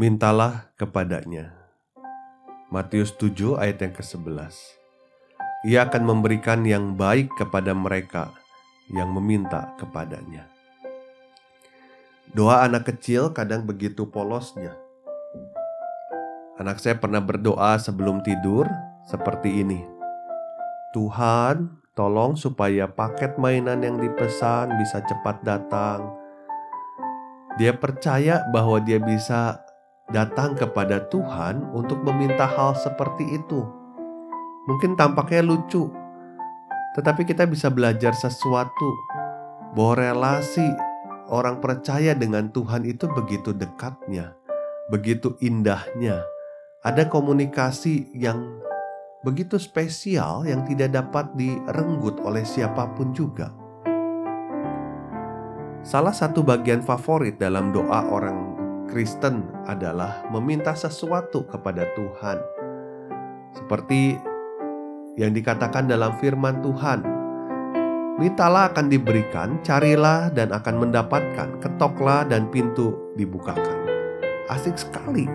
Mintalah kepadanya. Matius 7 ayat yang ke-11. Ia akan memberikan yang baik kepada mereka yang meminta kepadanya. Doa anak kecil kadang begitu polosnya. Anak saya pernah berdoa sebelum tidur seperti ini. Tuhan, tolong supaya paket mainan yang dipesan bisa cepat datang. Dia percaya bahwa dia bisa datang kepada Tuhan untuk meminta hal seperti itu. Mungkin tampaknya lucu, tetapi kita bisa belajar sesuatu bahwa relasi orang percaya dengan Tuhan itu begitu dekatnya, begitu indahnya. Ada komunikasi yang begitu spesial yang tidak dapat direnggut oleh siapa pun juga. Salah satu bagian favorit dalam doa orang Kristen adalah meminta sesuatu kepada Tuhan, seperti yang dikatakan dalam firman Tuhan: "Mintalah akan diberikan, carilah dan akan mendapatkan, ketoklah dan pintu dibukakan." Asik sekali.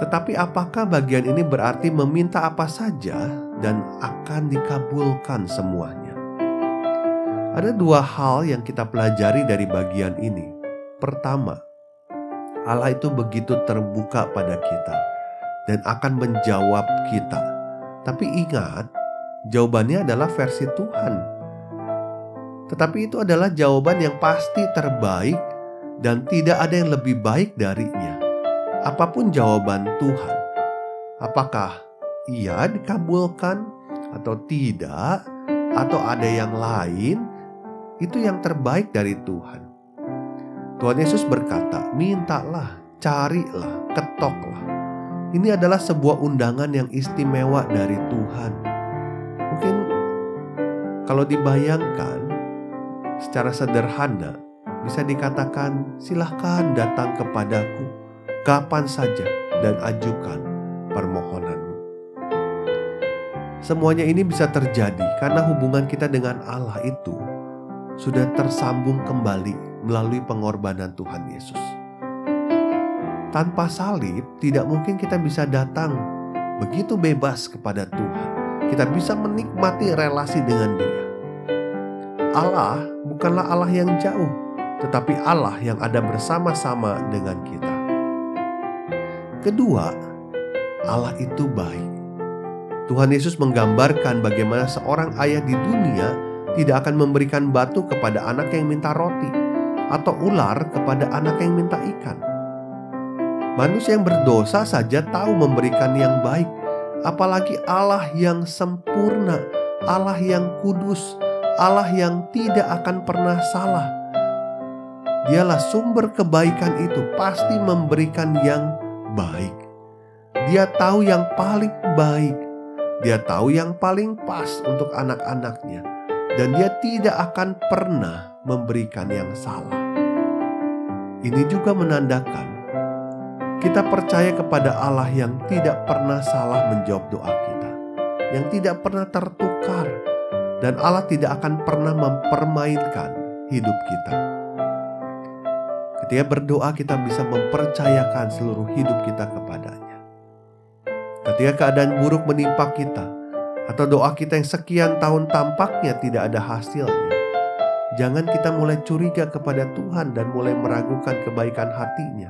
Tetapi, apakah bagian ini berarti meminta apa saja dan akan dikabulkan semuanya? Ada dua hal yang kita pelajari dari bagian ini. Pertama, Allah itu begitu terbuka pada kita dan akan menjawab kita. Tapi ingat, jawabannya adalah versi Tuhan. Tetapi itu adalah jawaban yang pasti terbaik dan tidak ada yang lebih baik darinya. Apa pun jawaban Tuhan, apakah ia dikabulkan atau tidak, atau ada yang lain, itu yang terbaik dari Tuhan. Tuhan Yesus berkata, "Mintalah, carilah, ketoklah." Ini adalah sebuah undangan yang istimewa dari Tuhan. Mungkin kalau dibayangkan secara sederhana, bisa dikatakan, "Silahkan datang kepadaku kapan saja dan ajukan permohonanmu." Semuanya ini bisa terjadi karena hubungan kita dengan Allah itu sudah tersambung kembali melalui pengorbanan Tuhan Yesus. Tanpa salib, tidak mungkin kita bisa datang begitu bebas kepada Tuhan. Kita bisa menikmati relasi dengan Dia. Allah bukanlah Allah yang jauh, tetapi Allah yang ada bersama-sama dengan kita. Kedua, Allah itu baik. Tuhan Yesus menggambarkan bagaimana seorang ayah di dunia tidak akan memberikan batu kepada anak yang minta roti, atau ular kepada anak yang minta ikan. Manusia yang berdosa saja tahu memberikan yang baik, apalagi Allah yang sempurna, Allah yang kudus, Allah yang tidak akan pernah salah. Dialah sumber kebaikan itu, pasti memberikan yang baik. Dia tahu yang paling baik, dia tahu yang paling pas untuk anak-anaknya, dan dia tidak akan pernah memberikan yang salah. Ini juga menandakan kita percaya kepada Allah yang tidak pernah salah menjawab doa kita, yang tidak pernah tertukar, dan Allah tidak akan pernah mempermainkan hidup kita. Ketika berdoa, kita bisa mempercayakan seluruh hidup kita kepadanya. Ketika keadaan buruk menimpa kita, atau doa kita yang sekian tahun tampaknya tidak ada hasilnya, Jangan kita mulai curiga kepada Tuhan dan mulai meragukan kebaikan hatinya.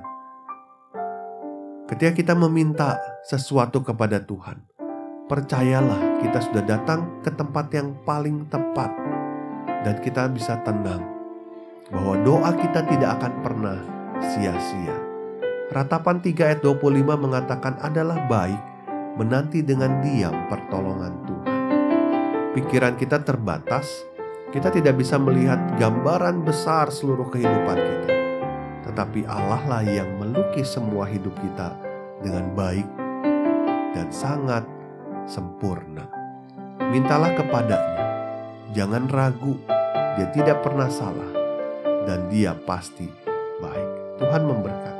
Ketika kita meminta sesuatu kepada Tuhan, percayalah kita sudah datang ke tempat yang paling tepat dan kita bisa tenang bahwa doa kita tidak akan pernah sia-sia. Ratapan 3 ayat 25 mengatakan adalah baik menanti dengan diam pertolongan Tuhan. Pikiran kita terbatas, Kita tidak bisa melihat gambaran besar seluruh kehidupan kita, tetapi Allah lah yang melukis semua hidup kita dengan baik dan sangat sempurna. Mintalah kepadanya, jangan ragu, Dia tidak pernah salah, dan Dia pasti baik. Tuhan memberkati.